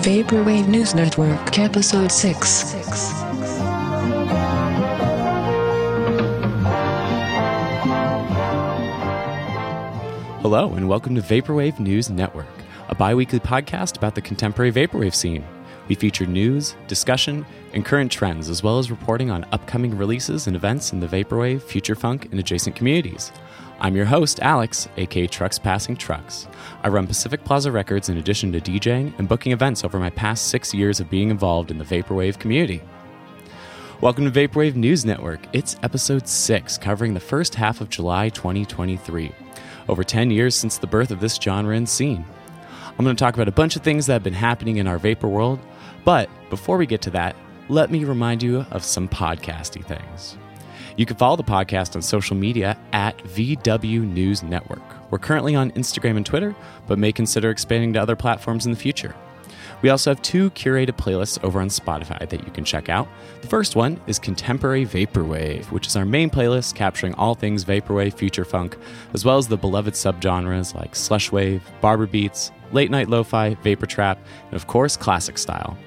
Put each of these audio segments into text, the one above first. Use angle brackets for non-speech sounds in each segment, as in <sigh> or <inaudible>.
Vaporwave News Network, Episode 6. Hello, and welcome to Vaporwave News Network, a bi weekly podcast about the contemporary Vaporwave scene. We feature news, discussion, and current trends, as well as reporting on upcoming releases and events in the Vaporwave, Future Funk, and adjacent communities. I'm your host, Alex, aka Trucks Passing Trucks. I run Pacific Plaza Records in addition to DJing and booking events over my past six years of being involved in the Vaporwave community. Welcome to Vaporwave News Network. It's episode 6, covering the first half of July 2023. Over 10 years since the birth of this genre and scene. I'm going to talk about a bunch of things that have been happening in our vapor world, but before we get to that, let me remind you of some podcasty things. You can follow the podcast on social media at VW News Network. We're currently on Instagram and Twitter, but may consider expanding to other platforms in the future. We also have two curated playlists over on Spotify that you can check out. The first one is Contemporary Vaporwave, which is our main playlist capturing all things Vaporwave, future funk, as well as the beloved subgenres like Slushwave, Barber Beats, Late Night Lo-Fi, Vapor Trap, and of course, Classic Style.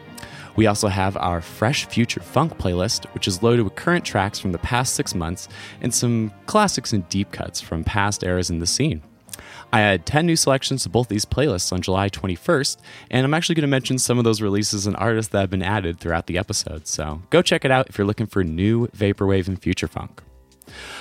We also have our Fresh Future Funk playlist, which is loaded with current tracks from the past six months and some classics and deep cuts from past eras in the scene. I had 10 new selections to both these playlists on July 21st, and I'm actually going to mention some of those releases and artists that have been added throughout the episode. So go check it out if you're looking for new Vaporwave and Future Funk.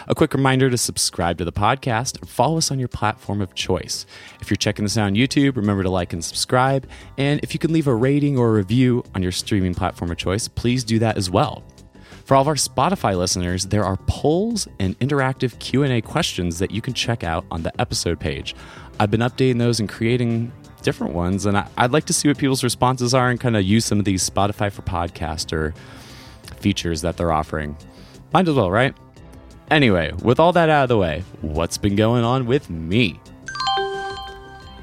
A quick reminder to subscribe to the podcast and follow us on your platform of choice. If you're checking this out on YouTube, remember to like and subscribe. And if you can leave a rating or a review on your streaming platform of choice, please do that as well. For all of our Spotify listeners, there are polls and interactive Q&A questions that you can check out on the episode page. I've been updating those and creating different ones, and I, would like to see what people's responses are and kind of use some of these Spotify for Podcaster features that they're offering. Might as well, right? Anyway, with all that out of the way, what's been going on with me?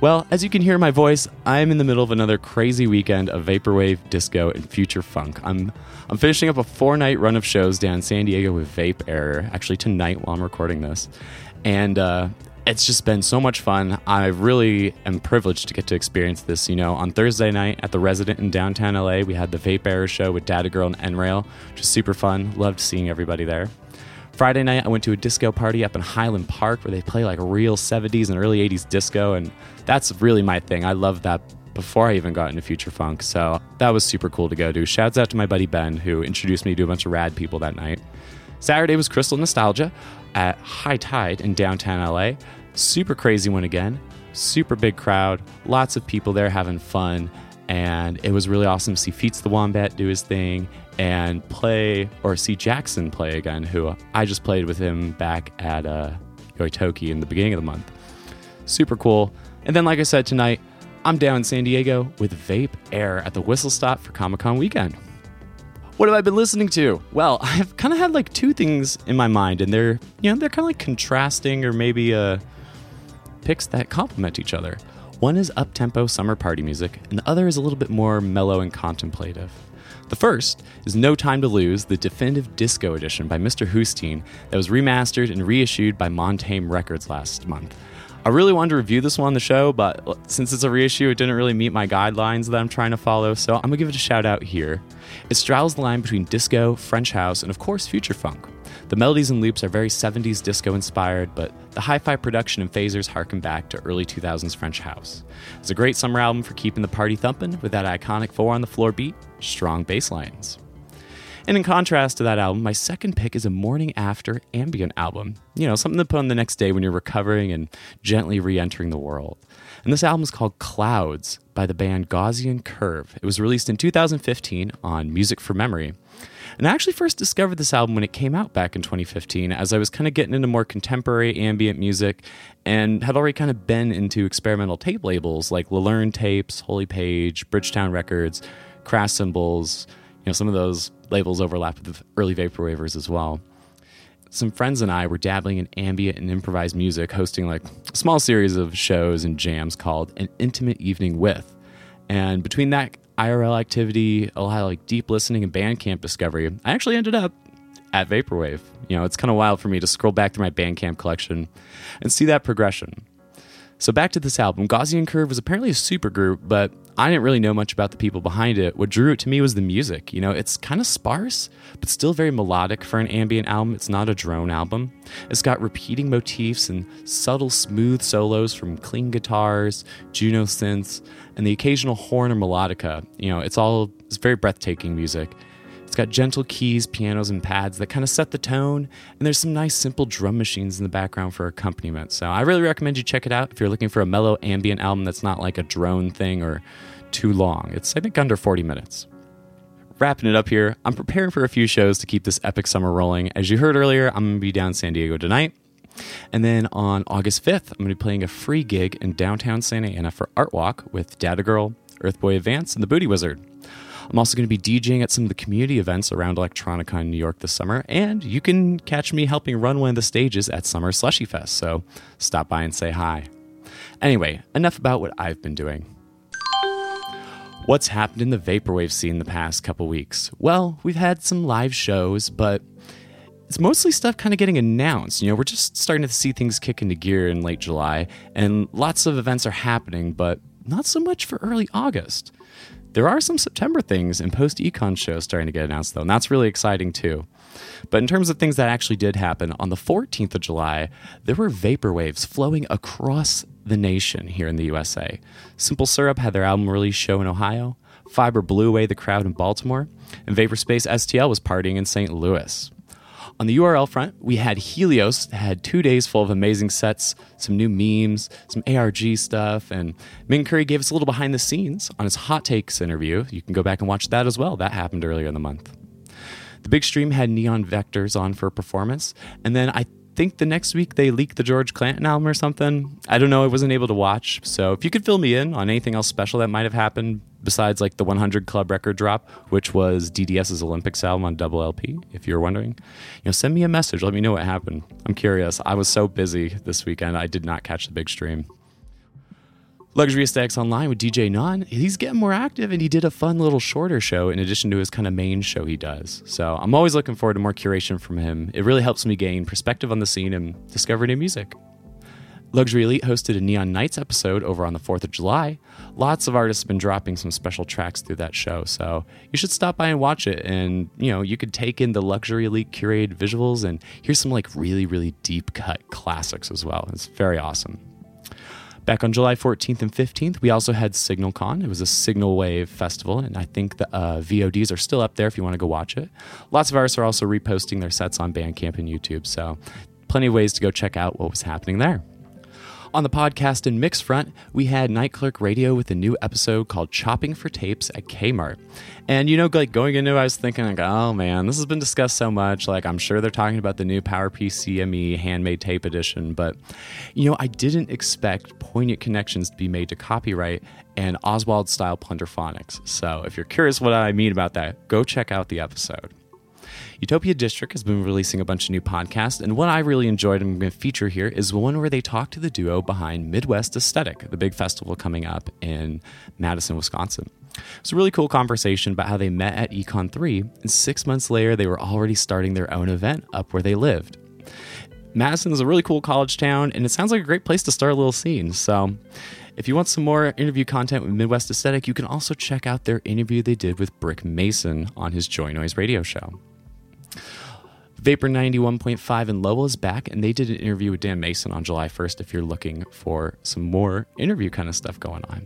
Well, as you can hear my voice, I'm in the middle of another crazy weekend of vaporwave, disco, and future funk. I'm I'm finishing up a four-night run of shows down in San Diego with Vaperror, actually tonight while I'm recording this, and uh, it's just been so much fun. I really am privileged to get to experience this. You know, on Thursday night at the Resident in downtown LA, we had the Vaperror show with Data Girl and N-Rail, which was super fun. Loved seeing everybody there. Friday night, I went to a disco party up in Highland Park where they play like real 70s and early 80s disco, and that's really my thing. I love that before I even got into Future Funk, so that was super cool to go to. Shouts out to my buddy Ben, who introduced me to a bunch of rad people that night. Saturday was Crystal Nostalgia at High Tide in downtown LA. Super crazy one again, super big crowd, lots of people there having fun, and it was really awesome to see Feats the Wombat do his thing and play or see Jackson play again, who I just played with him back at uh, Yoitoki in the beginning of the month. Super cool. And then, like I said, tonight I'm down in San Diego with Vape Air at the Whistle Stop for Comic Con weekend. What have I been listening to? Well, <laughs> I've kind of had like two things in my mind, and they're you know they're kind of like contrasting or maybe uh, picks that complement each other. One is up tempo summer party music, and the other is a little bit more mellow and contemplative. The first is No Time to Lose, the definitive disco edition by Mr. Hoostein that was remastered and reissued by Montaigne Records last month. I really wanted to review this one on the show, but since it's a reissue, it didn't really meet my guidelines that I'm trying to follow, so I'm gonna give it a shout out here. It straddles the line between disco, French house, and of course, future funk. The melodies and loops are very 70s disco inspired, but the hi fi production and phasers harken back to early 2000s French house. It's a great summer album for keeping the party thumping with that iconic four on the floor beat, strong bass lines. And in contrast to that album, my second pick is a morning after ambient album. You know, something to put on the next day when you're recovering and gently re entering the world. And this album is called Clouds by the band Gaussian Curve. It was released in 2015 on Music From Memory. And I actually first discovered this album when it came out back in 2015 as I was kind of getting into more contemporary ambient music and had already kind of been into experimental tape labels like Lalerne Tapes, Holy Page, Bridgetown Records, Crash Symbols. You know, some of those labels overlap with the early vaporwavers as well. Some friends and I were dabbling in ambient and improvised music, hosting like a small series of shows and jams called An Intimate Evening With. And between that IRL activity, a lot of like deep listening and Bandcamp discovery, I actually ended up at Vaporwave. You know, it's kind of wild for me to scroll back through my Bandcamp collection and see that progression. So back to this album, Gaussian Curve was apparently a supergroup, but I didn't really know much about the people behind it. What drew it to me was the music. You know, it's kind of sparse, but still very melodic for an ambient album. It's not a drone album. It's got repeating motifs and subtle, smooth solos from clean guitars, Juno synths, and the occasional horn or melodica. You know, it's all it's very breathtaking music. It's got gentle keys, pianos, and pads that kind of set the tone, and there's some nice simple drum machines in the background for accompaniment. So I really recommend you check it out if you're looking for a mellow ambient album that's not like a drone thing or too long. It's, I think, under 40 minutes. Wrapping it up here, I'm preparing for a few shows to keep this epic summer rolling. As you heard earlier, I'm going to be down in San Diego tonight. And then on August 5th, I'm going to be playing a free gig in downtown Santa Ana for Art Walk with Data Girl, Earthboy Advance, and the Booty Wizard. I'm also going to be DJing at some of the community events around Electronicon in New York this summer, and you can catch me helping run one of the stages at Summer Slushy Fest, so stop by and say hi. Anyway, enough about what I've been doing. What's happened in the vaporwave scene the past couple weeks? Well, we've had some live shows, but it's mostly stuff kind of getting announced. You know, we're just starting to see things kick into gear in late July, and lots of events are happening, but not so much for early August. There are some September things and post econ shows starting to get announced, though, and that's really exciting too. But in terms of things that actually did happen, on the 14th of July, there were vapor waves flowing across the nation here in the USA. Simple Syrup had their album release show in Ohio, Fiber blew away the crowd in Baltimore, and Vapor Space STL was partying in St. Louis. On the URL front, we had Helios had two days full of amazing sets, some new memes, some ARG stuff, and Ming Curry gave us a little behind the scenes on his Hot Takes interview. You can go back and watch that as well. That happened earlier in the month. The big stream had Neon Vectors on for a performance, and then I think the next week they leaked the George Clanton album or something. I don't know. I wasn't able to watch. So if you could fill me in on anything else special that might have happened besides like the 100 Club record drop, which was DDS's Olympics album on double LP, if you're wondering, you know, send me a message. Let me know what happened. I'm curious. I was so busy this weekend. I did not catch the big stream. Luxury Aesthetics Online with DJ Non, he's getting more active and he did a fun little shorter show in addition to his kind of main show he does. So I'm always looking forward to more curation from him. It really helps me gain perspective on the scene and discover new music. Luxury Elite hosted a Neon Nights episode over on the 4th of July. Lots of artists have been dropping some special tracks through that show, so you should stop by and watch it. And, you know, you could take in the Luxury Elite curated visuals and hear some like really, really deep cut classics as well. It's very awesome. Back on July 14th and 15th, we also had SignalCon. It was a Signal Wave festival, and I think the uh, VODs are still up there if you want to go watch it. Lots of artists are also reposting their sets on Bandcamp and YouTube, so plenty of ways to go check out what was happening there. On the podcast and mix front, we had Night Clerk Radio with a new episode called Chopping for Tapes at Kmart. And you know, like going into it, I was thinking, like, oh man, this has been discussed so much. Like, I'm sure they're talking about the new PowerPC CME handmade tape edition, but you know, I didn't expect poignant connections to be made to copyright and Oswald style plunderphonics. So if you're curious what I mean about that, go check out the episode. Utopia District has been releasing a bunch of new podcasts, and one I really enjoyed and I'm going to feature here is one where they talk to the duo behind Midwest Aesthetic, the big festival coming up in Madison, Wisconsin. It's a really cool conversation about how they met at Econ 3, and six months later, they were already starting their own event up where they lived. Madison is a really cool college town, and it sounds like a great place to start a little scene. So, if you want some more interview content with Midwest Aesthetic, you can also check out their interview they did with Brick Mason on his Joy Noise radio show. Vapor 91.5 in Lowell is back, and they did an interview with Dan Mason on July 1st if you're looking for some more interview kind of stuff going on.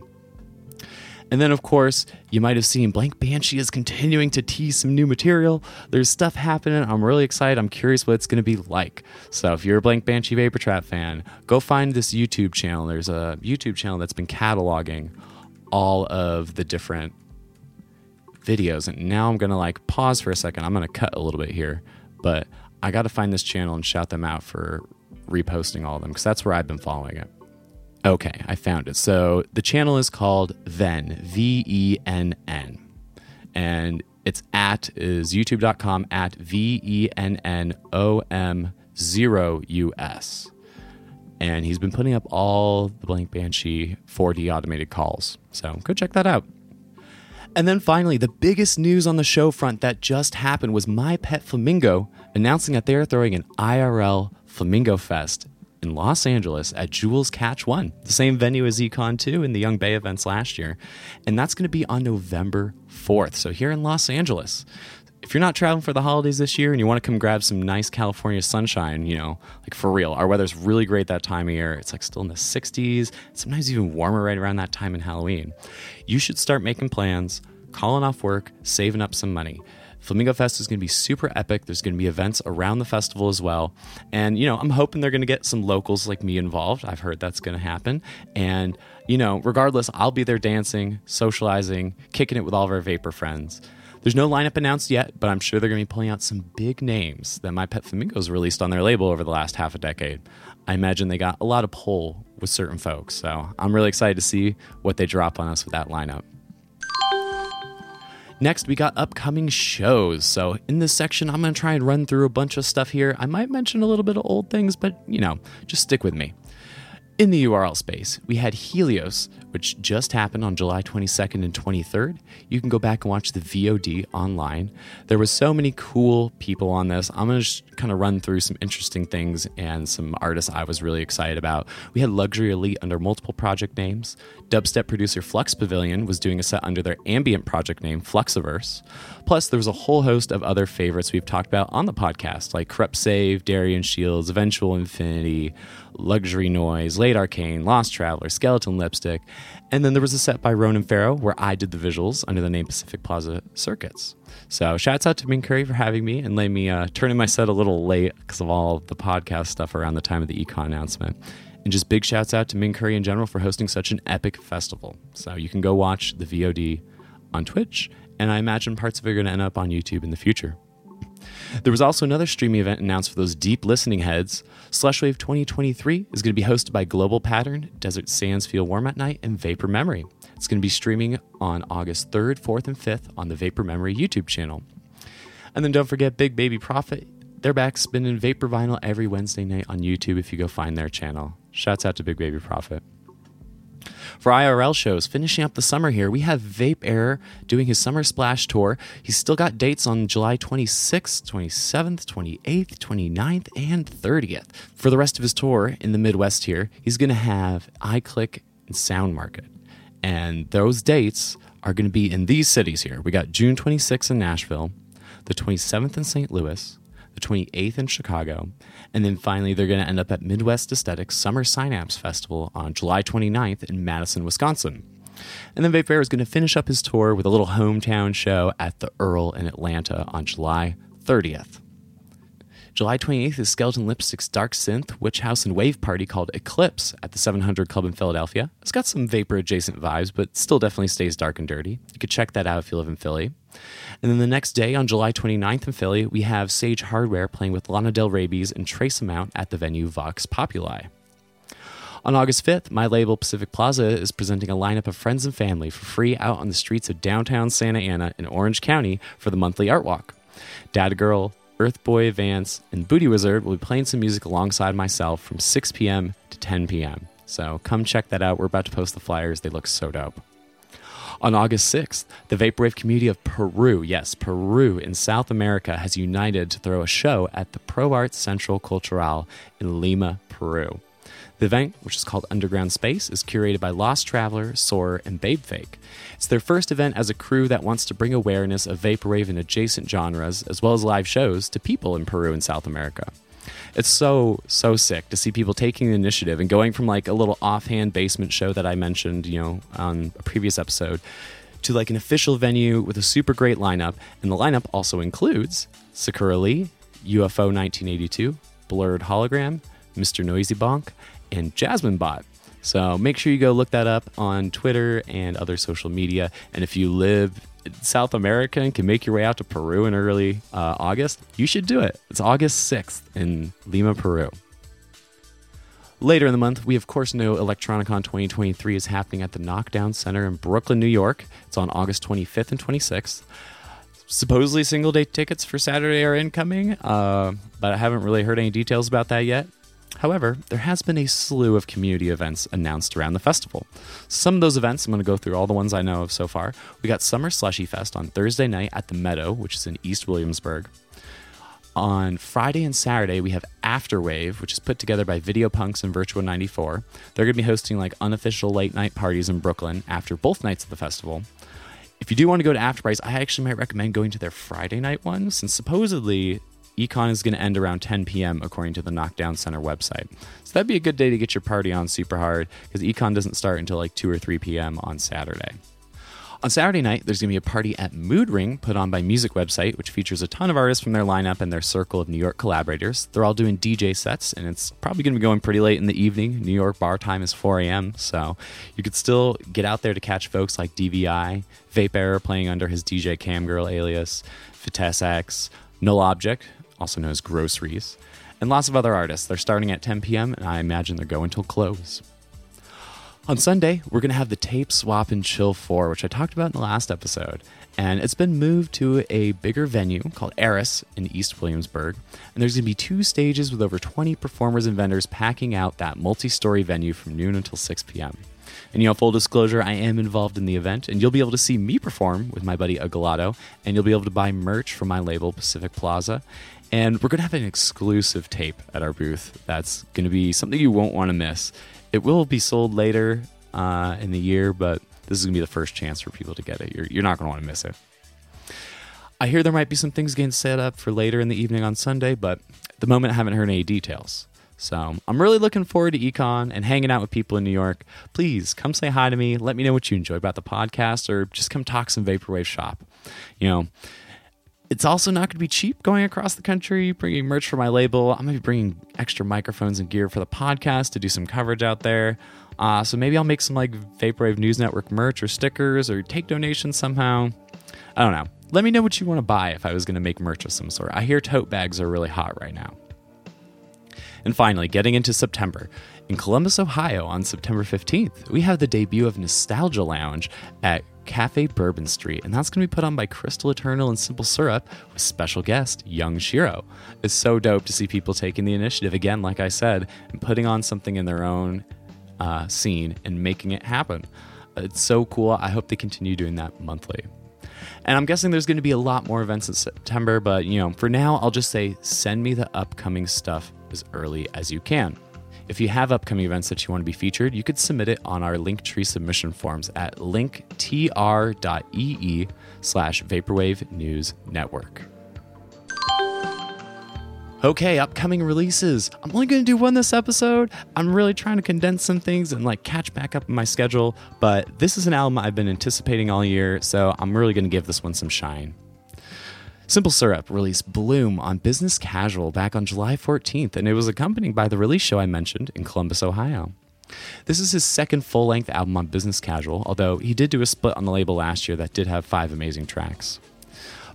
And then, of course, you might have seen Blank Banshee is continuing to tease some new material. There's stuff happening. I'm really excited. I'm curious what it's going to be like. So, if you're a Blank Banshee Vapor Trap fan, go find this YouTube channel. There's a YouTube channel that's been cataloging all of the different videos. And now I'm going to like pause for a second. I'm going to cut a little bit here but I got to find this channel and shout them out for reposting all of them because that's where I've been following it. Okay, I found it. So the channel is called Venn, V E N N. And it's at is youtube.com at V E N N O M 0 US. And he's been putting up all the Blank Banshee 4D automated calls. So go check that out. And then finally, the biggest news on the show front that just happened was My Pet Flamingo announcing that they are throwing an IRL Flamingo Fest in Los Angeles at Jewel's Catch 1, the same venue as Econ 2 and the Yung Bae events last year. And that's going to be on November 4th. So here in Los Angeles. If you're not traveling for the holidays this year and you want to come grab some nice California sunshine, you know, like for real, our weather's really great that time of year. It's like still in the 60s, sometimes even warmer right around that time in Halloween. You should start making plans, calling off work, saving up some money. Flamingo Fest is going to be super epic. There's going to be events around the festival as well. And, you know, I'm hoping they're going to get some locals like me involved. I've heard that's going to happen. And, you know, regardless, I'll be there dancing, socializing, kicking it with all of our vapor friends. There's no lineup announced yet, but I'm sure they're going to be pulling out some big names that My Pet Flamingos released on their label over the last half a decade. I imagine they got a lot of pull with certain folks, so I'm really excited to see what they drop on us with that lineup. Next, we got upcoming shows. So, in this section, I'm going to try and run through a bunch of stuff here. I might mention a little bit of old things, but you know, just stick with me. In the URL space, we had Helios, which just happened on July 22nd and 23rd. You can go back and watch the VOD online. There was so many cool people on this. I'm going to kind of run through some interesting things and some artists I was really excited about. We had Luxury Elite under multiple project names. Dubstep producer Flux Pavilion was doing a set under their ambient project name Fluxiverse. Plus, there was a whole host of other favorites we've talked about on the podcast, like Corrupt Save, Darian Shields, Eventual Infinity, Luxury Noise, Late Arcane, Lost Traveler, Skeleton Lipstick, and then there was a set by Ronan Farrow where I did the visuals under the name Pacific Plaza Circuits. So shouts out to Ming Curry for having me and letting me uh, turn in my set a little late because of all the podcast stuff around the time of the econ announcement. And just big shouts out to Ming Curry in general for hosting such an epic festival. So you can go watch the VOD on Twitch, and I imagine parts of it are going to end up on YouTube in the future. There was also another streaming event announced for those deep listening heads. Slushwave 2023 is going to be hosted by Global Pattern, Desert Sands Feel Warm at Night, and Vapor Memory. It's going to be streaming on August 3rd, 4th, and 5th on the Vapor Memory YouTube channel. And then don't forget Big Baby Prophet. They're back spinning Vapor Vinyl every Wednesday night on YouTube if you go find their channel. Shouts out to Big Baby Prophet. For IRL shows, finishing up the summer here, we have Vaperror doing his Summer Splash tour. He's still got dates on July 26th, 27th, 28th, 29th, and 30th. For the rest of his tour in the Midwest here, he's going to have iClick and Sound Market. And those dates are going to be in these cities here. We got June 26th in Nashville, the 27th in St. Louis, the 28th in Chicago, and then finally they're going to end up at Midwest Aesthetics Summer Synapse Festival on July 29th in Madison, Wisconsin. And then Vaperror is going to finish up his tour with a little hometown show at the Earl in Atlanta on July 30th. July 28th is Skeleton Lipstick's Dark Synth, Witch House, and Wave Party called Eclipse at the 700 Club in Philadelphia. It's got some vapor adjacent vibes, but still definitely stays dark and dirty. You could check that out if you live in Philly. And then the next day, on July 29th in Philly, we have Sage Hardware playing with Lana Del Rabies and Trace Amount at the venue Vox Populi. On August 5th, my label Pacific Plaza is presenting a lineup of friends and family for free out on the streets of downtown Santa Ana in Orange County for the monthly art walk. Data Girl, Earthboy Advance, and Booty Wizard will be playing some music alongside myself from 6 p.m. to 10 p.m. So come check that out. We're about to post the flyers. They look so dope. On August 6th, the Vaporwave community of Peru, yes, Peru in South America, has united to throw a show at the Pro Arts Central Cultural in Lima, Peru. The event, which is called Underground Space, is curated by Lost Traveler, Soar, and Babefake. It's their first event as a crew that wants to bring awareness of Vaporwave and adjacent genres, as well as live shows, to people in Peru and South America. It's so, so sick to see people taking the initiative and going from like a little offhand basement show that I mentioned, you know, on a previous episode, to like an official venue with a super great lineup. And the lineup also includes Sakura Lee, UFO 1982, Blurred Hologram, Mr. Noisy Bonk, and Jasmine Bot. So make sure you go look that up on Twitter and other social media. And if you live South America and can make your way out to Peru in early uh, August, you should do it. It's August 6th in Lima, Peru. Later in the month, we of course know Electronicon 2023 is happening at the Knockdown Center in Brooklyn, New York. It's on August 25th and 26th. Supposedly, single day tickets for Saturday are incoming, uh, but I haven't really heard any details about that yet. However, there has been a slew of community events announced around the festival. Some of those events, I'm going to go through all the ones I know of so far. We got Summer Slushy Fest on Thursday night at the Meadow, which is in East Williamsburg. On Friday and Saturday, we have Afterwave, which is put together by Video Punks and Virtual 94. They're going to be hosting like unofficial late night parties in Brooklyn after both nights of the festival. If you do want to go to Afterparties, I actually might recommend going to their Friday night one, since supposedly Econ is going to end around 10 p.m. according to the Knockdown Center website. So that'd be a good day to get your party on super hard because Econ doesn't start until like 2 or 3 p.m. on Saturday. On Saturday night, there's going to be a party at Mood Ring put on by Music Website, which features a ton of artists from their lineup and their circle of New York collaborators. They're all doing DJ sets, and it's probably going to be going pretty late in the evening. New York bar time is 4 a.m., so you could still get out there to catch folks like DVI, Vaperror playing under his DJ Camgirl alias, Vitesse X, Null Object, also known as Groceries, and lots of other artists. They're starting at 10 p.m., and I imagine they're going till close. On Sunday, we're going to have the Tape Swap and Chill 4, which I talked about in the last episode. And it's been moved to a bigger venue called Eris in East Williamsburg. And there's going to be two stages with over 20 performers and vendors packing out that multi story venue from noon until 6 p.m. And you know, full disclosure, I am involved in the event, and you'll be able to see me perform with my buddy Agalato, and you'll be able to buy merch from my label, Pacific Plaza. And we're going to have an exclusive tape at our booth that's going to be something you won't want to miss. It will be sold later uh, in the year, but this is going to be the first chance for people to get it. You're, you're not going to want to miss it. I hear there might be some things getting set up for later in the evening on Sunday, but at the moment I haven't heard any details. So I'm really looking forward to Econ and hanging out with people in New York. Please come say hi to me. Let me know what you enjoy about the podcast, or just come talk some vaporwave shop. You know, it's also not going to be cheap going across the country, bringing merch for my label. I'm going to be bringing extra microphones and gear for the podcast to do some coverage out there. Uh, so maybe I'll make some like Vaporwave News Network merch or stickers or take donations somehow. I don't know. Let me know what you want to buy if I was going to make merch of some sort. I hear tote bags are really hot right now. And finally, getting into September. In Columbus, Ohio, on September 15th, we have the debut of Nostalgia Lounge at Cafe Bourbon Street, and that's going to be put on by Crystal Eternal and Simple Syrup with special guest Young Shiro. It's so dope to see people taking the initiative again, like I said, and putting on something in their own uh, scene and making it happen. It's so cool. I hope they continue doing that monthly. And I'm guessing there's going to be a lot more events in September, but you know, for now, I'll just say send me the upcoming stuff as early as you can. If you have upcoming events that you want to be featured, you could submit it on our Linktree submission forms at linktr.ee slash Vaporwave News Network. Okay, upcoming releases. I'm only going to do one this episode. I'm really trying to condense some things and like catch back up in my schedule, but this is an album I've been anticipating all year, so I'm really going to give this one some shine. Simple Syrup released Bloom on Business Casual back on July 14th, and it was accompanied by the release show I mentioned in Columbus, Ohio. This is his second full length album on Business Casual, although he did do a split on the label last year that did have five amazing tracks.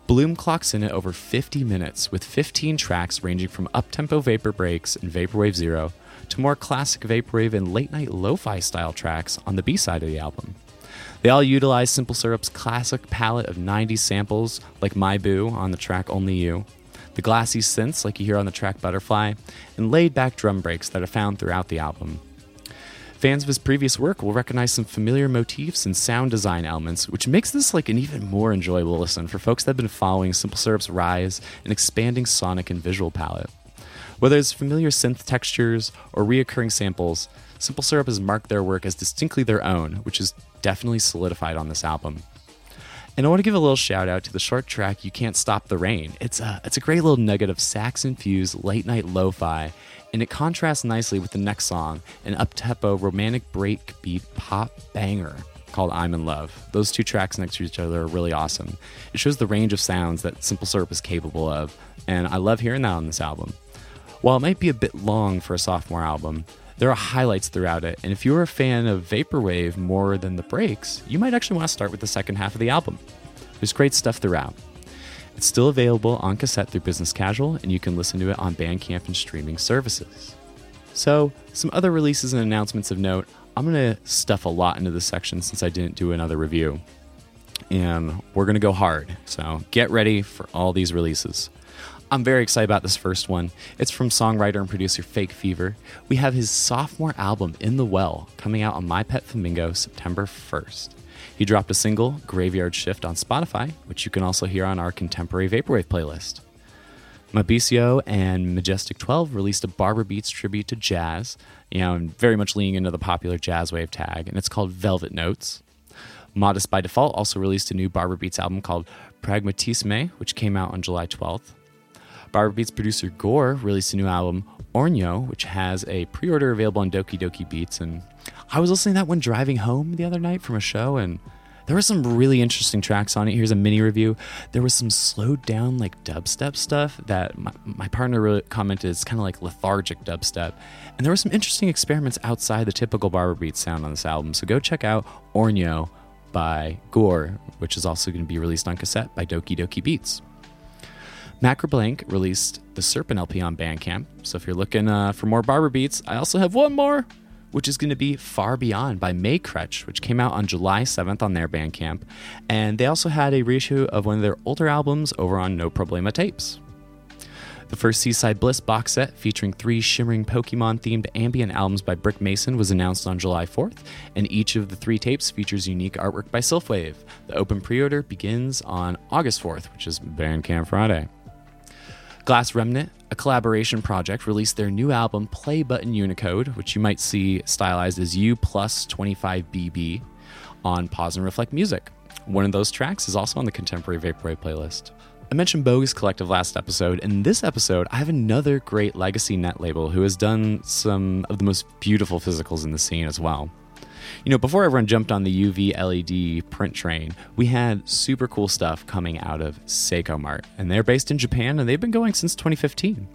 Bloom clocks in at over 50 minutes, with 15 tracks ranging from uptempo vapor breaks and Vaporwave Zero to more classic Vaporwave and late night lo fi style tracks on the B side of the album. They all utilize Simple Syrup's classic palette of 90s samples, like My Boo on the track Only You, the glassy synths like you hear on the track Butterfly, and laid back drum breaks that are found throughout the album. Fans of his previous work will recognize some familiar motifs and sound design elements, which makes this like an even more enjoyable listen for folks that have been following Simple Syrup's rise and expanding sonic and visual palette. Whether it's familiar synth textures or reoccurring samples, Simple Syrup has marked their work as distinctly their own, which is definitely solidified on this album. And I want to give a little shout out to the short track "You Can't Stop the Rain." It's a it's a great little nugget of sax-infused late night lo-fi, and it contrasts nicely with the next song, an up-tempo romantic breakbeat pop banger called "I'm in Love." Those two tracks next to each other are really awesome. It shows the range of sounds that Simple Syrup is capable of, and I love hearing that on this album. While it might be a bit long for a sophomore album, there are highlights throughout it, and if you're a fan of Vaporwave more than the breaks, you might actually want to start with the second half of the album. There's great stuff throughout. It's still available on cassette through Business Casual, and you can listen to it on Bandcamp and streaming services. So, some other releases and announcements of note. I'm going to stuff a lot into this section since I didn't do another review. And we're going to go hard. So, get ready for all these releases. I'm very excited about this first one. It's from songwriter and producer Fake Fever. We have his sophomore album, In the Well, coming out on My Pet Flamingo September 1st. He dropped a single, Graveyard Shift, on Spotify, which you can also hear on our contemporary Vaporwave playlist. Mabicio and Majestic 12 released a Barber Beats tribute to jazz, you know, and very much leaning into the popular jazz wave tag, and it's called Velvet Notes. Modest by Default also released a new Barber Beats album called Pragmatisme, which came out on July 12th. Barber Beats producer Gore released a new album, Ornio, which has a pre order available on Doki Doki Beats. And I was listening to that when driving home the other night from a show, and there were some really interesting tracks on it. Here's a mini review. There was some slowed down, like dubstep stuff that my, my partner really commented is kind of like lethargic dubstep. And there were some interesting experiments outside the typical Barber Beats sound on this album. So go check out Ornio by Gore, which is also going to be released on cassette by Doki Doki Beats. Macroblank released the Serpent LP on Bandcamp. So if you're looking uh, for more Barber Beats, I also have one more which is going to be Far Beyond by Maykretch, which came out on July 7th on their Bandcamp. And they also had a reissue of one of their older albums over on No Problema Tapes. The first Seaside Bliss box set, featuring three shimmering Pokemon themed ambient albums by Brick Mason, was announced on July 4th, and each of the three tapes features unique artwork by Sylphwave. The open pre order begins on August 4th, which is Bandcamp Friday. Glass Remnant, a collaboration project, released their new album Play Button Unicode, which you might see stylized as U plus 25BB on Pause and Reflect Music. One of those tracks is also on the Contemporary Vaporwave playlist. I mentioned Bogus Collective last episode. In this episode, I have another great legacy net label who has done some of the most beautiful physicals in the scene as well. You know, before everyone jumped on the UV LED print train, we had super cool stuff coming out of Seiko Mart, and they're based in Japan and they've been going since 2015.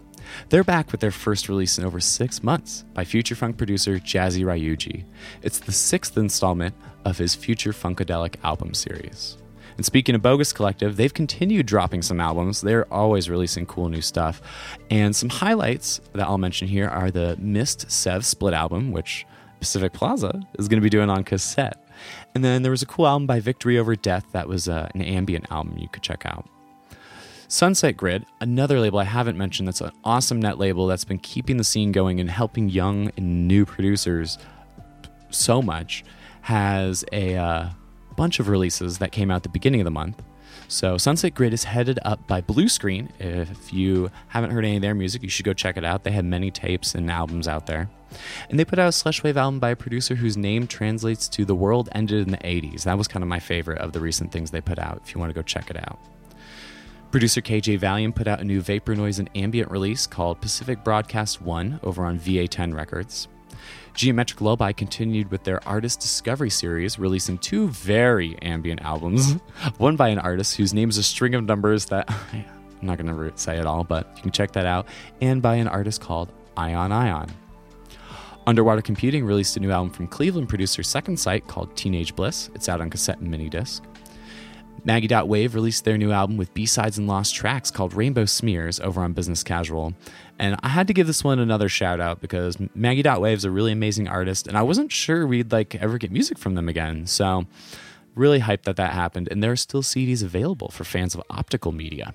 They're back with their first release in over six months by future funk producer Jazzy Ryuji. It's the sixth installment of his Future Funkadelic album series. And speaking of Bogus Collective, they've continued dropping some albums. They're always releasing cool new stuff. And some highlights that I'll mention here are the Mist Sev split album, which Pacific Plaza is going to be doing on cassette. And then there was a cool album by Victory Over Death that was uh, an ambient album you could check out. Sunset Grid, another label I haven't mentioned that's an awesome net label that's been keeping the scene going and helping young and new producers so much, has a uh, bunch of releases that came out the beginning of the month. So Sunset Grid is headed up by Blue Screen. If you haven't heard any of their music, you should go check it out. They have many tapes and albums out there. And they put out a slush wave album by a producer whose name translates to The World Ended in the 80s. That was kind of my favorite of the recent things they put out, if you want to go check it out. Producer KJ Valium put out a new vapor noise and ambient release called Pacific Broadcast 1 over on VA10 Records. Geometric Lullaby continued with their artist discovery series, releasing two very ambient albums. <laughs> One by an artist whose name is a string of numbers that <laughs> I'm not going to say it all, but you can check that out, and by an artist called Ion Ion. Underwater Computing released a new album from Cleveland producer Second Sight called Teenage Bliss. It's out on cassette and mini disc. Maggie.wave released their new album with B-sides and lost tracks called Rainbow Smears over on Business Casual. And I had to give this one another shout out because Maggie.wave is a really amazing artist and I wasn't sure we'd like ever get music from them again. So really hyped that that happened and there are still CDs available for fans of optical media.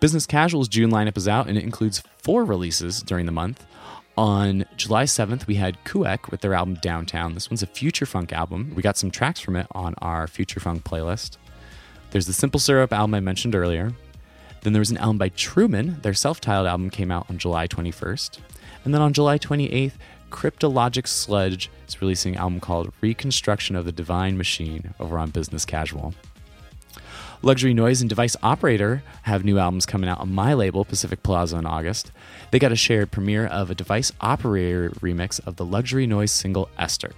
Business Casual's June lineup is out and it includes four releases during the month. On July 7th, we had Kuek with their album Downtown. This one's a future funk album. We got some tracks from it on our future funk playlist. There's the Simple Syrup album I mentioned earlier. Then there was an album by Truman. Their self titled album came out on July 21st. And then on July 28th, Cryptologic Sludge is releasing an album called Reconstruction of the Divine Machine over on Business Casual. Luxury Noise and Device Operator have new albums coming out on my label, Pacific Plaza, in August. They got a shared premiere of a Device Operator remix of the Luxury Noise single Esther.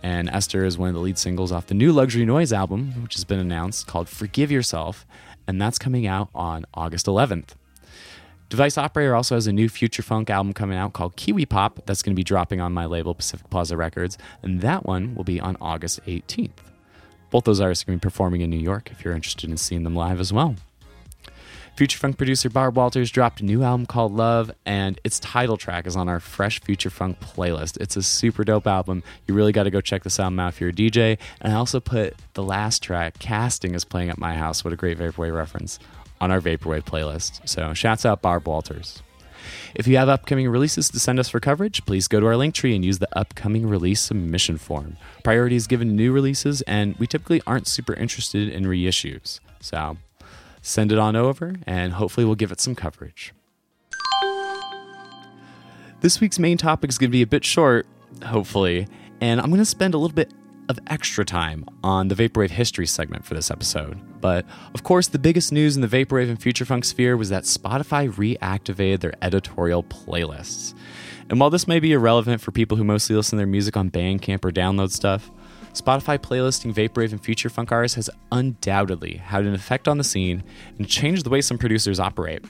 And Esther is one of the lead singles off the new Luxury Noise album, which has been announced called Forgive Yourself, and that's coming out on August 11th. Device Operator also has a new future funk album coming out called Kiwi Pop that's going to be dropping on my label, Pacific Plaza Records, and that one will be on August 18th. Both those artists are going to be performing in New York if you're interested in seeing them live as well. Future Funk producer Barb Walters dropped a new album called Love, and its title track is on our Fresh Future Funk playlist. It's a super dope album. You really got to go check this album out if you're a DJ. And I also put the last track, Casting, is playing at my house. What a great Vaporwave reference on our Vaporwave playlist. So shouts out Barb Walters. If you have upcoming releases to send us for coverage, please go to our link tree and use the upcoming release submission form. Priority is given new releases, and we typically aren't super interested in reissues. So send it on over, and hopefully we'll give it some coverage. This week's main topic is going to be a bit short, hopefully, and I'm going to spend a little bit of extra time on the Vaporwave history segment for this episode. But of course, the biggest news in the Vaporwave and Future Funk sphere was that Spotify reactivated their editorial playlists. And while this may be irrelevant for people who mostly listen to their music on Bandcamp or download stuff, Spotify playlisting Vaporwave and Future Funk artists has undoubtedly had an effect on the scene and changed the way some producers operate.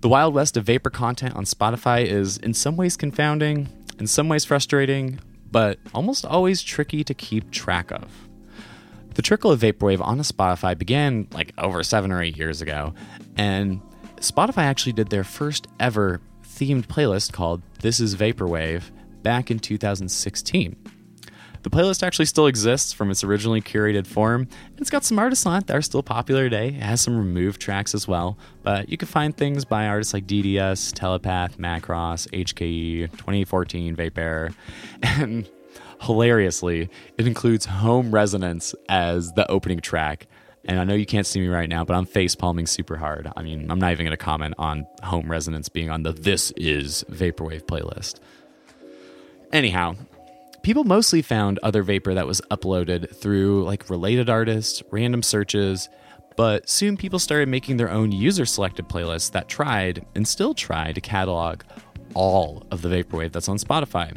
The Wild West of Vapor content on Spotify is in some ways confounding, in some ways frustrating, but almost always tricky to keep track of. The trickle of Vaporwave onto Spotify began like over seven or eight years ago, and Spotify actually did their first ever themed playlist called This is Vaporwave back in 2016. The playlist actually still exists from its originally curated form. It's got some artists on it that are still popular today. It has some removed tracks as well, but you can find things by artists like DDS, Telepath, Macross, HKE, 2814, Vape Air, <laughs> and hilariously, it includes Home Resonance as the opening track. And I know you can't see me right now, but I'm face palming super hard. I mean, I'm not even going to comment on Home Resonance being on the This Is Vaporwave playlist. Anyhow, people mostly found other vapor that was uploaded through like related artists, random searches, but soon people started making their own user selected playlists that tried and still try to catalog all of the vaporwave that's on Spotify.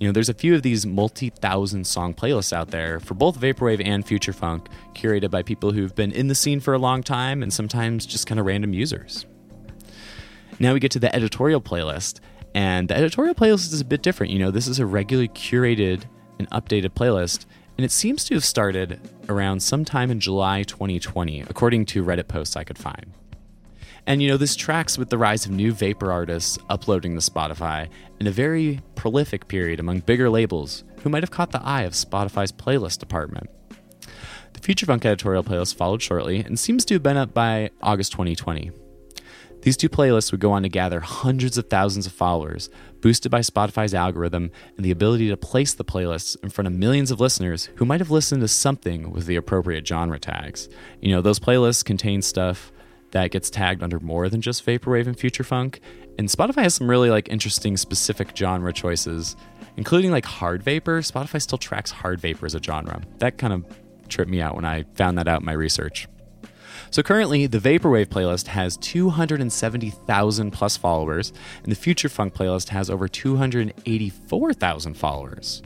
You know, there's a few of these multi thousand song playlists out there for both Vaporwave and Future Funk, curated by people who've been in the scene for a long time and sometimes just kind of random users. Now we get to the editorial playlist, and the editorial playlist is a bit different. You know, this is a regularly curated and updated playlist, and it seems to have started around sometime in July 2020, according to Reddit posts I could find. And you know, this tracks with the rise of new vapor artists uploading to Spotify in a very prolific period among bigger labels who might have caught the eye of Spotify's playlist department. The Future Funk editorial playlist followed shortly and seems to have been up by August 2020. These two playlists would go on to gather hundreds of thousands of followers, boosted by Spotify's algorithm and the ability to place the playlists in front of millions of listeners who might have listened to something with the appropriate genre tags. You know, those playlists contain stuff that gets tagged under more than just vaporwave and future funk, and Spotify has some really like interesting specific genre choices, including like hard vapor. Spotify still tracks hard vapor as a genre. That kind of tripped me out when I found that out in my research. So currently, the Vaporwave playlist has 270,000 plus followers, and the Future Funk playlist has over 284,000 followers.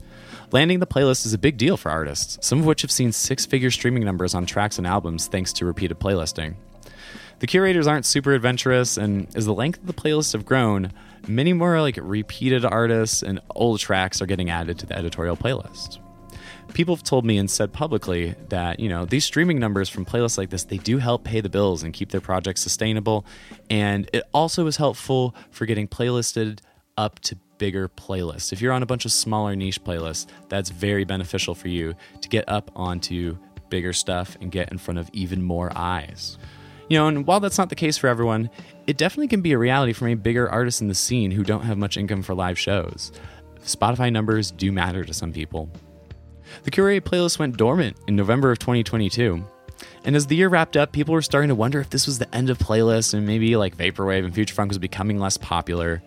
Landing the playlist is a big deal for artists, some of which have seen six figure streaming numbers on tracks and albums thanks to repeated playlisting. The curators aren't super adventurous, and as the length of the playlists have grown, many more like repeated artists and old tracks are getting added to the editorial playlist people have told me and said publicly that you know these streaming numbers from playlists like this they do help pay the bills and keep their projects sustainable. And it also is helpful for getting playlisted up to bigger playlists. If you're on a bunch of smaller niche playlists that's very beneficial for you to get up onto bigger stuff and get in front of even more eyes. You know and while that's not the case for everyone it definitely can be a reality for many bigger artists in the scene who don't have much income for live shows. Spotify numbers do matter to some people the curated playlist went dormant in November of 2022. And as the year wrapped up, people were starting to wonder if this was the end of playlists and maybe like Vaporwave and Future Funk was becoming less popular.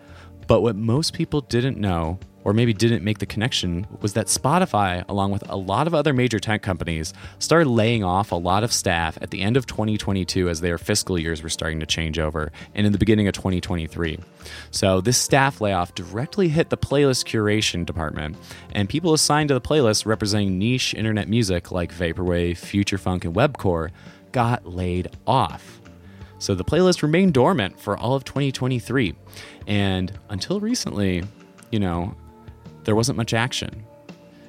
But what most people didn't know or maybe didn't make the connection was that Spotify, along with a lot of other major tech companies, started laying off a lot of staff at the end of 2022 as their fiscal years were starting to change over and in the beginning of 2023. So, this staff layoff directly hit the playlist curation department, and people assigned to the playlist representing niche internet music like Vaporwave, Future Funk, and Webcore got laid off. So the playlist remained dormant for all of 2023. And until recently, you know, there wasn't much action.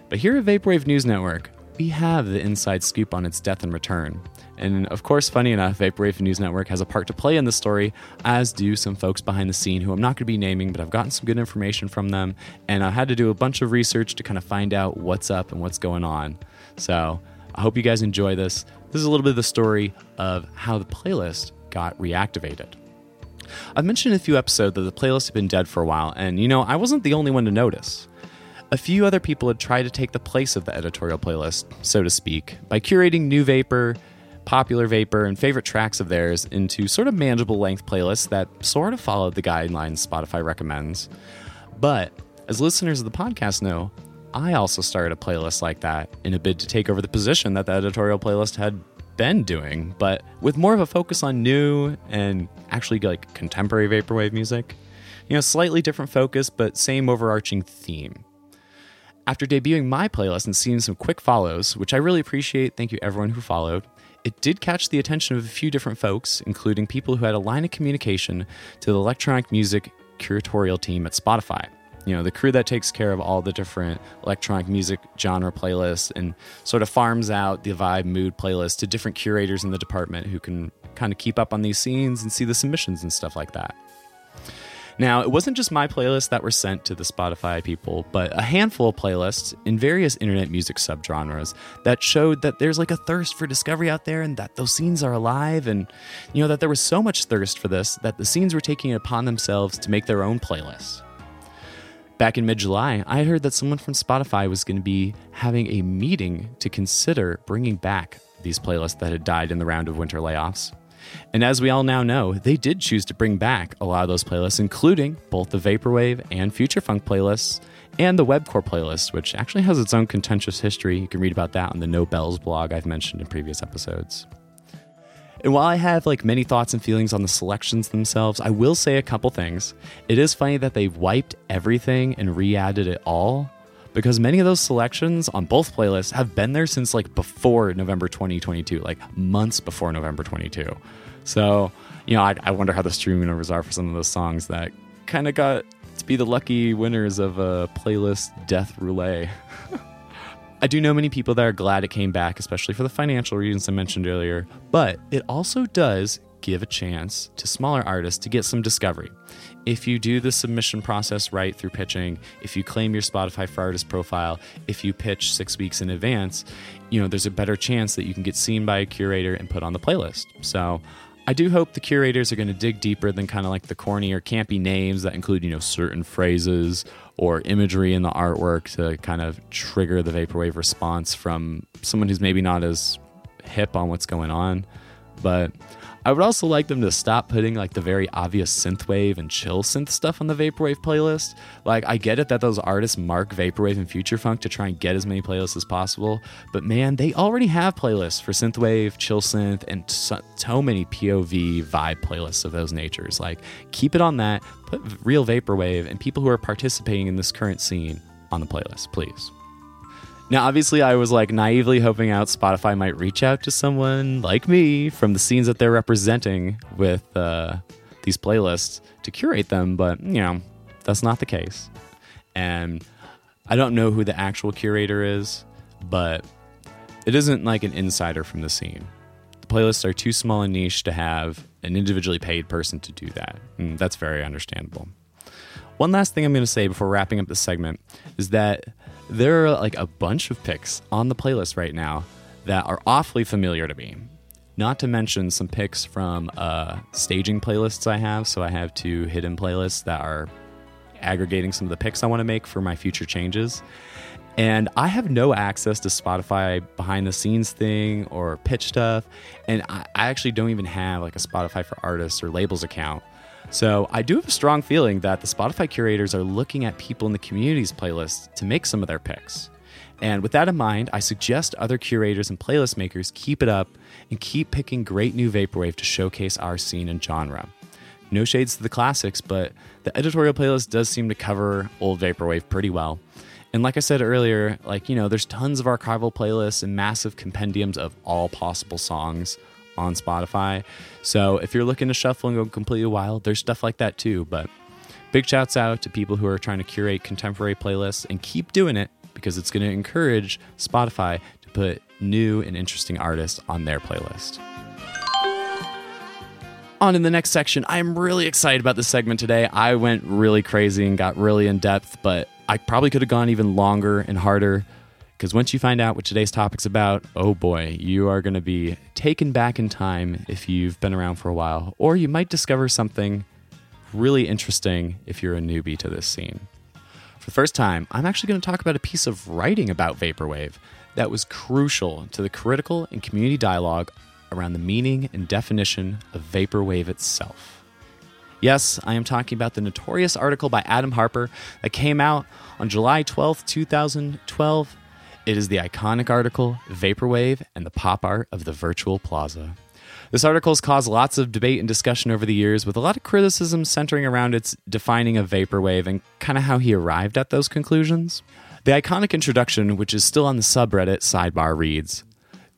But here at Vaporwave News Network, we have the inside scoop on its death and return. And of course, funny enough, Vaporwave News Network has a part to play in the story, as do some folks behind the scene who I'm not going to be naming, but I've gotten some good information from them. And I had to do a bunch of research to kind of find out what's up and what's going on. So I hope you guys enjoy this. This is a little bit of the story of how the playlist got reactivated. I've mentioned in a few episodes that the playlist had been dead for a while, and you know, I wasn't the only one to notice. A few other people had tried to take the place of the editorial playlist, so to speak, by curating new vapor, popular vapor and favorite tracks of theirs into sort of manageable length playlists that sort of followed the guidelines Spotify recommends. But as listeners of the podcast know, I also started a playlist like that in a bid to take over the position that the editorial playlist had been doing, but with more of a focus on new and actually like contemporary vaporwave music. You know, slightly different focus, but same overarching theme. After debuting my playlist and seeing some quick follows, which I really appreciate, thank you everyone who followed, it did catch the attention of a few different folks, including people who had a line of communication to the electronic music curatorial team at Spotify. You know, the crew that takes care of all the different electronic music genre playlists and sort of farms out the vibe mood playlist to different curators in the department who can kind of keep up on these scenes and see the submissions and stuff like that. Now, it wasn't just my playlists that were sent to the Spotify people, but a handful of playlists in various internet music subgenres that showed that there's like a thirst for discovery out there and that those scenes are alive and you know that there was so much thirst for this that the scenes were taking it upon themselves to make their own playlists. Back in mid July, I heard that someone from Spotify was going to be having a meeting to consider bringing back these playlists that had died in the round of winter layoffs. And as we all now know, they did choose to bring back a lot of those playlists, including both the Vaporwave and Future Funk playlists, and the Webcore playlist, which actually has its own contentious history. You can read about that on the No Bells blog I've mentioned in previous episodes. And while I have like many thoughts and feelings on the selections themselves, I will say a couple things. It is funny that they've wiped everything and re-added it all because many of those selections on both playlists have been there since like before November 2022, like months before November 22. So, you know, I, I wonder how the streaming numbers are for some of those songs that kind of got to be the lucky winners of a playlist death roulette. <laughs> I do know many people that are glad it came back, especially for the financial reasons I mentioned earlier, but it also does give a chance to smaller artists to get some discovery. If you do the submission process right through pitching, if you claim your Spotify for Artist profile, if you pitch six weeks in advance, you know, there's a better chance that you can get seen by a curator and put on the playlist. So I do hope the curators are going to dig deeper than kind of like the corny or campy names that include, you know, certain phrases or imagery in the artwork to kind of trigger the vaporwave response from someone who's maybe not as hip on what's going on. But I would also like them to stop putting like the very obvious synthwave and chill synth stuff on the vaporwave playlist. Like I get it that those artists mark vaporwave and future funk to try and get as many playlists as possible, but man, they already have playlists for synthwave, chill synth, and so, so many POV vibe playlists of those natures. Like keep it on that, put real vaporwave and people who are participating in this current scene on the playlist, please. Now, obviously, I was like naively hoping out Spotify might reach out to someone like me from the scenes that they're representing with uh, these playlists to curate them, but you know, that's not the case. And I don't know who the actual curator is, but it isn't like an insider from the scene. The playlists are too small and niche to have an individually paid person to do that. And that's very understandable. One last thing I'm going to say before wrapping up the segment is that there are like a bunch of picks on the playlist right now that are awfully familiar to me. Not to mention some picks from uh, staging playlists I have. So I have two hidden playlists that are aggregating some of the picks I want to make for my future changes. And I have no access to Spotify behind the scenes thing or pitch stuff. And I, I actually don't even have like a Spotify for artists or labels account. So I do have a strong feeling that the Spotify curators are looking at people in the community's playlists to make some of their picks. And with that in mind, I suggest other curators and playlist makers keep it up and keep picking great new Vaporwave to showcase our scene and genre. No shades to the classics, but the editorial playlist does seem to cover old Vaporwave pretty well. And like I said earlier, like, you know, there's tons of archival playlists and massive compendiums of all possible songs on Spotify. So if you're looking to shuffle and go completely wild, there's stuff like that too. But big shouts out to people who are trying to curate contemporary playlists and keep doing it because it's going to encourage Spotify to put new and interesting artists on their playlist. On in the next section, I'm really excited about this segment today. I went really crazy and got really in depth, but I probably could have gone even longer and harder. Because once you find out what today's topic's about, oh boy, you are going to be taken back in time if you've been around for a while, or you might discover something really interesting if you're a newbie to this scene. For the first time, I'm actually going to talk about a piece of writing about Vaporwave that was crucial to the critical and community dialogue around the meaning and definition of vaporwave itself. Yes, I am talking about the notorious article by Adam Harper that came out on July 12, 2012. It is the iconic article, Vaporwave and the Pop Art of the Virtual Plaza. This article has caused lots of debate and discussion over the years, with a lot of criticism centering around its defining of vaporwave and kind of how he arrived at those conclusions. The iconic introduction, which is still on the subreddit sidebar, reads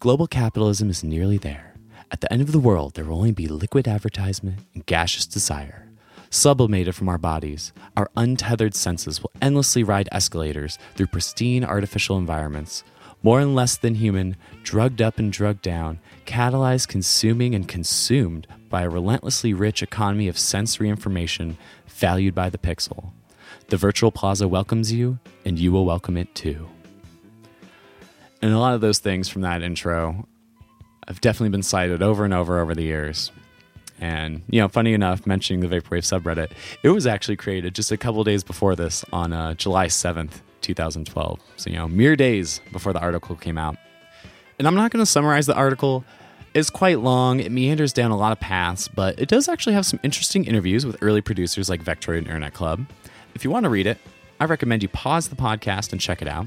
Global capitalism is nearly there. At the end of the world, there will only be liquid advertisement and gaseous desire. Sublimated from our bodies, our untethered senses will endlessly ride escalators through pristine artificial environments, more and less than human, drugged up and drugged down, catalyzed, consuming, and consumed by a relentlessly rich economy of sensory information valued by the pixel. The virtual plaza welcomes you, and you will welcome it too. And a lot of those things from that intro have definitely been cited over and over over the years. And, you know, funny enough, mentioning the Vaporwave subreddit, it was actually created just a couple days before this on uh, July 7th, 2012. So, you know, mere days before the article came out. And I'm not going to summarize the article. It's quite long. It meanders down a lot of paths, but it does actually have some interesting interviews with early producers like Vectroid and Internet Club. If you want to read it, I recommend you pause the podcast and check it out.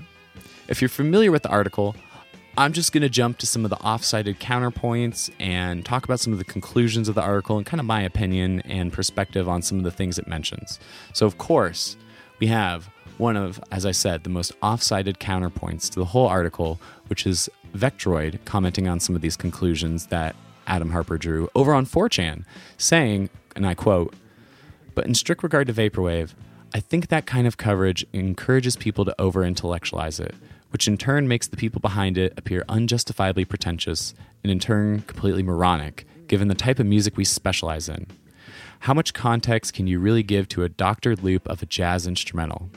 If you're familiar with the article, I'm just going to jump to some of the off-sided counterpoints and talk about some of the conclusions of the article and kind of my opinion and perspective on some of the things it mentions. So, of course, we have one of, as I said, the most off-sided counterpoints to the whole article, which is Vectroid commenting on some of these conclusions that Adam Harper drew over on 4chan, saying, and I quote, but in strict regard to Vaporwave, I think that kind of coverage encourages people to over intellectualize it, which in turn makes the people behind it appear unjustifiably pretentious and in turn completely moronic, given the type of music we specialize in. How much context can you really give to a doctored loop of a jazz instrumental?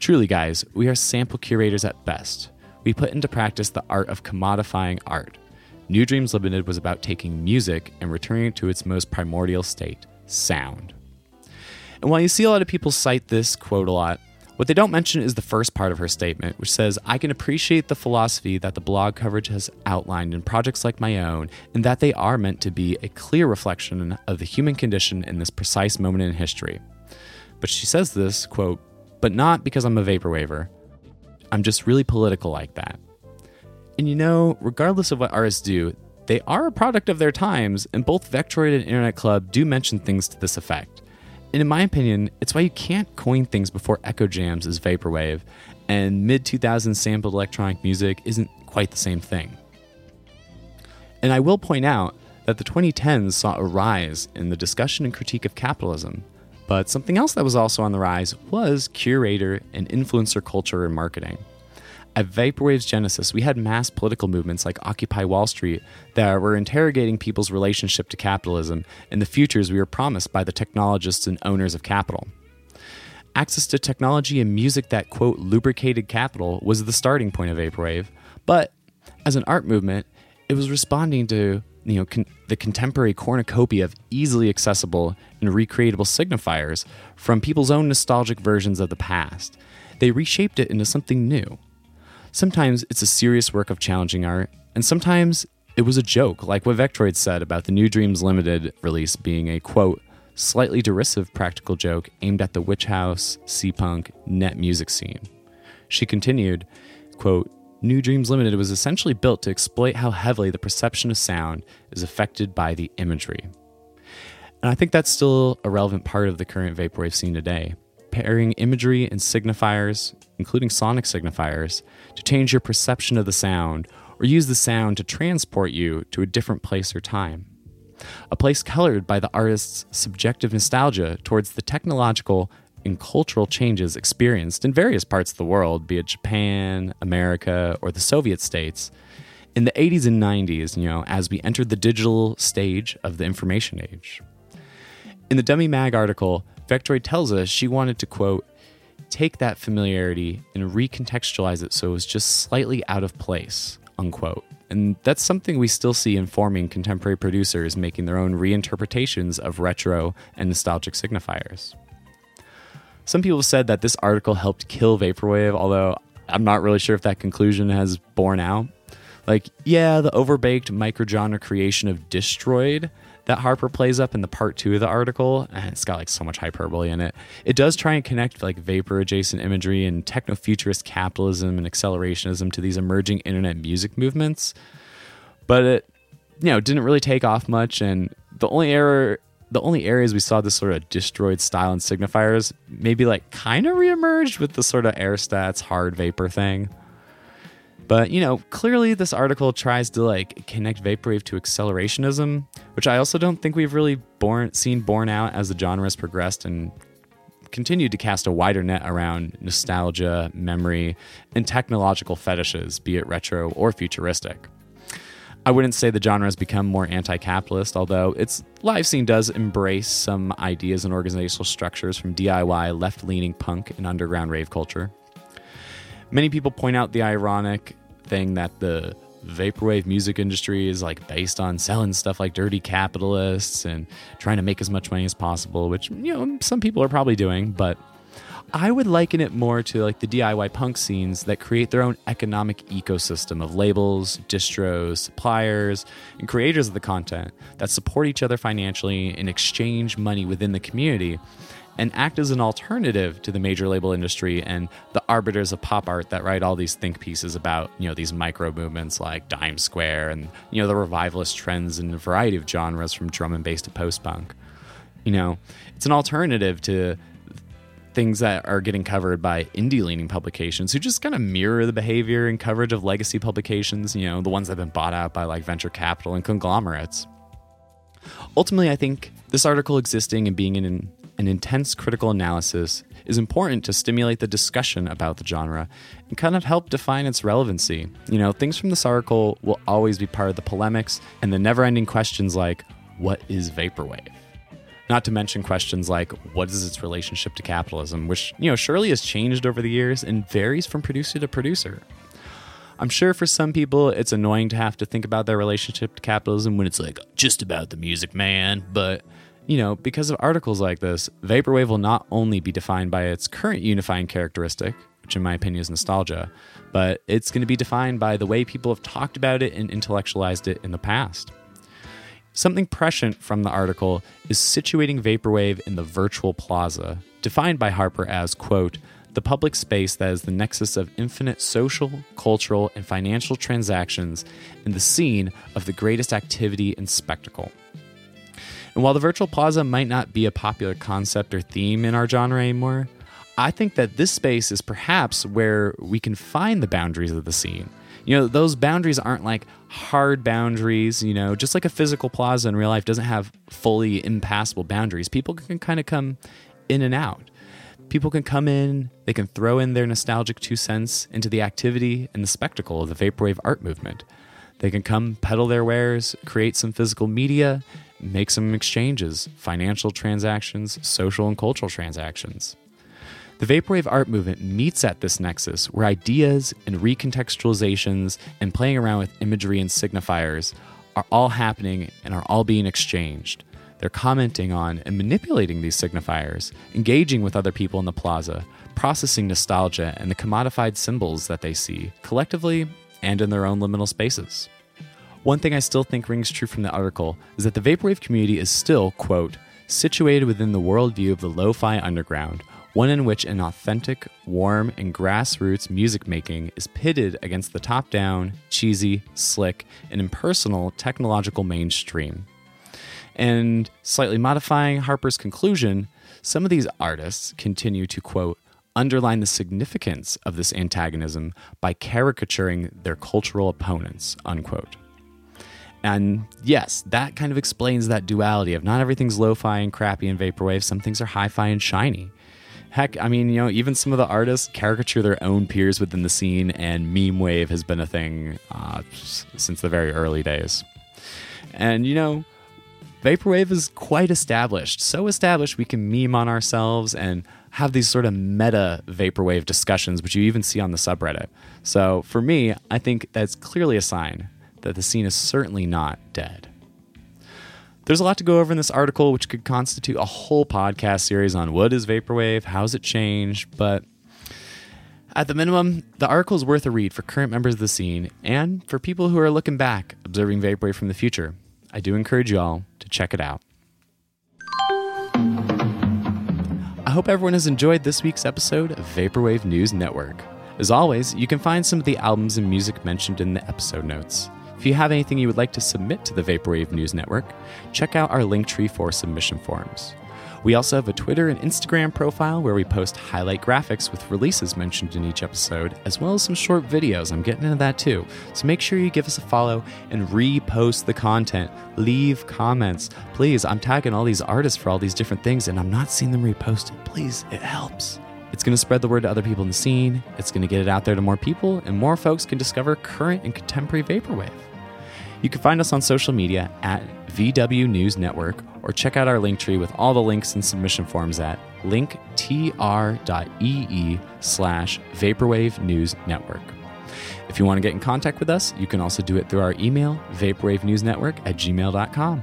Truly, guys, we are sample curators at best. We put into practice the art of commodifying art. New Dreams Limited was about taking music and returning it to its most primordial state sound. And while you see a lot of people cite this quote a lot, what they don't mention is the first part of her statement, which says, I can appreciate the philosophy that the blog coverage has outlined in projects like my own, and that they are meant to be a clear reflection of the human condition in this precise moment in history. But she says this, quote, but not because I'm a vaporwaver. I'm just really political like that. And you know, regardless of what artists do, they are a product of their times, and both Vectroid and Internet Club do mention things to this effect. And in my opinion, it's why you can't coin things before Eccojams is Vaporwave, and mid 2000s sampled electronic music isn't quite the same thing. And I will point out that the 2010s saw a rise in the discussion and critique of capitalism, but something else that was also on the rise was curator and influencer culture and marketing. At Vaporwave's genesis, we had mass political movements like Occupy Wall Street that were interrogating people's relationship to capitalism and the futures we were promised by the technologists and owners of capital. Access to technology and music that, quote, lubricated capital was the starting point of Vaporwave, but as an art movement, it was responding to you know con- the contemporary cornucopia of easily accessible and recreatable signifiers from people's own nostalgic versions of the past. They reshaped it into something new. Sometimes it's a serious work of challenging art, and sometimes it was a joke, like what Vectroid said about the New Dreams Limited release being a quote, slightly derisive practical joke aimed at the witch house, sea punk, net music scene. She continued, quote, New Dreams Limited was essentially built to exploit how heavily the perception of sound is affected by the imagery. And I think that's still a relevant part of the current vaporwave scene today pairing imagery and signifiers, including sonic signifiers, to change your perception of the sound or use the sound to transport you to a different place or time. A place colored by the artist's subjective nostalgia towards the technological and cultural changes experienced in various parts of the world, be it Japan, America, or the Soviet states, in the 80s and 90s, you know, as we entered the digital stage of the information age. In the Dummy Mag article, Vectroid tells us she wanted to, quote, take that familiarity and recontextualize it so it was just slightly out of place, unquote. And that's something we still see informing contemporary producers making their own reinterpretations of retro and nostalgic signifiers. Some people said that this article helped kill Vaporwave, although I'm not really sure if that conclusion has borne out. Like, yeah, the overbaked microgenre creation of Distroid that Harper plays up in the part two of the article, and it's got like so much hyperbole in it. It does try and connect like vapor adjacent imagery and techno futurist capitalism and accelerationism to these emerging internet music movements. But it, you know, didn't really take off much, and the only error the only areas we saw this sort of distroid style and signifiers maybe like kind of reemerged with the sort of Ærstate hard vapor thing. But, you know, clearly this article tries to like connect vaporwave to accelerationism, which I also don't think we've really born, seen borne out as the genre has progressed and continued to cast a wider net around nostalgia, memory, and technological fetishes, be it retro or futuristic. I wouldn't say the genre has become more anti capitalist, although its live scene does embrace some ideas and organizational structures from DIY, left leaning punk, and underground rave culture. Many people point out the ironic thing that the vaporwave music industry is like based on selling stuff like dirty capitalists and trying to make as much money as possible, which, you know, some people are probably doing, but I would liken it more to like the DIY punk scenes that create their own economic ecosystem of labels, distros, suppliers, and creators of the content that support each other financially and exchange money within the community and act as an alternative to the major label industry and the arbiters of pop art that write all these think pieces about, you know, these micro movements like Dime Square and, you know, the revivalist trends in a variety of genres from drum and bass to post punk. You know, it's an alternative to things that are getting covered by indie leaning publications who just kind of mirror the behavior and coverage of legacy publications, you know, the ones that have been bought out by like venture capital and conglomerates. Ultimately, I think this article existing and being in an intense critical analysis is important to stimulate the discussion about the genre and kind of help define its relevancy. You know, things from this article will always be part of the polemics and the never ending questions like, what is Vaporwave? Not to mention questions like what is its relationship to capitalism, which, you know, surely has changed over the years and varies from producer to producer. I'm sure for some people it's annoying to have to think about their relationship to capitalism when it's like just about the music, man. But, you know, because of articles like this, Vaporwave will not only be defined by its current unifying characteristic, which in my opinion is nostalgia, but it's going to be defined by the way people have talked about it and intellectualized it in the past. Something prescient from the article is situating Vaporwave in the virtual plaza, defined by Harper as, quote, the public space that is the nexus of infinite social, cultural, and financial transactions and the scene of the greatest activity and spectacle. And while the virtual plaza might not be a popular concept or theme in our genre anymore, I think that this space is perhaps where we can find the boundaries of the scene you know, those boundaries aren't like hard boundaries, you know, just like a physical plaza in real life doesn't have fully impassable boundaries. People can kind of come in and out. People can come in, they can throw in their nostalgic two cents into the activity and the spectacle of the Vaporwave art movement. They can come peddle their wares, create some physical media, make some exchanges, financial transactions, social and cultural transactions. The Vaporwave art movement meets at this nexus where ideas and recontextualizations and playing around with imagery and signifiers are all happening and are all being exchanged. They're commenting on and manipulating these signifiers, engaging with other people in the plaza, processing nostalgia and the commodified symbols that they see, collectively and in their own liminal spaces. One thing I still think rings true from the article is that the Vaporwave community is still, quote, situated within the worldview of the lo fi underground, one in which an authentic, warm, and grassroots music making is pitted against the top down, cheesy, slick, and impersonal technological mainstream. And slightly modifying Harper's conclusion, some of these artists continue to quote, underline the significance of this antagonism by caricaturing their cultural opponents, unquote. And yes, that kind of explains that duality of not everything's lo fi and crappy and vaporwave, some things are hi fi and shiny. Heck, I mean, you know, even some of the artists caricature their own peers within the scene, and meme wave has been a thing uh, since the very early days. And, you know, Vaporwave is quite established. So established we can meme on ourselves and have these sort of meta Vaporwave discussions, which you even see on the subreddit. So for me, I think that's clearly a sign that the scene is certainly not dead. There's a lot to go over in this article, which could constitute a whole podcast series on what is Vaporwave, how's it changed, but At the minimum, the article is worth a read for current members of the scene and for people who are looking back, observing Vaporwave from the future. I do encourage you all to check it out. I hope everyone has enjoyed this week's episode of Vaporwave News Network. As always, you can find some of the albums and music mentioned in the episode notes. If you have anything you would like to submit to the Vaporwave News Network, check out our Linktree for submission forms. We also have a Twitter and Instagram profile where we post highlight graphics with releases mentioned in each episode, as well as some short videos. I'm getting into that too. So make sure you give us a follow and repost the content. Leave comments. Please, I'm tagging all these artists for all these different things and I'm not seeing them reposted. Please, it helps. It's going to spread the word to other people in the scene. It's going to get it out there to more people, and more folks can discover current and contemporary vaporwave. You can find us on social media at VW News Network or check out our link tree with all the links and submission forms at linktr.ee slash Vaporwave News Network. If you want to get in contact with us, you can also do it through our email, vaporwavenewsnetwork at gmail.com.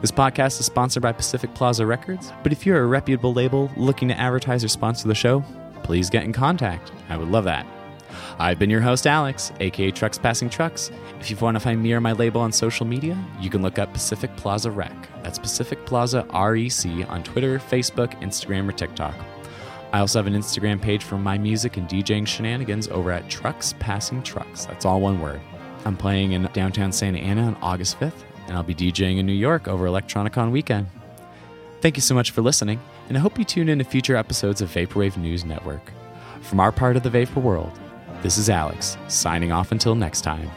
This podcast is sponsored by Pacific Plaza Records, but if you're a reputable label looking to advertise or sponsor the show, please get in contact. I would love that. I've been your host, Alex, aka Trucks Passing Trucks. If you want to find me or my label on social media, you can look up Pacific Plaza Rec. That's Pacific Plaza REC on Twitter, Facebook, Instagram, or TikTok. I also have an Instagram page for my music and DJing shenanigans over at Trucks Passing Trucks. That's all one word. I'm playing in downtown Santa Ana on August 5th, and I'll be DJing in New York over Electronicon weekend. Thank you so much for listening, and I hope you tune in to future episodes of Vaporwave News Network. From our part of the Vapor world, this is Alex, signing off until next time.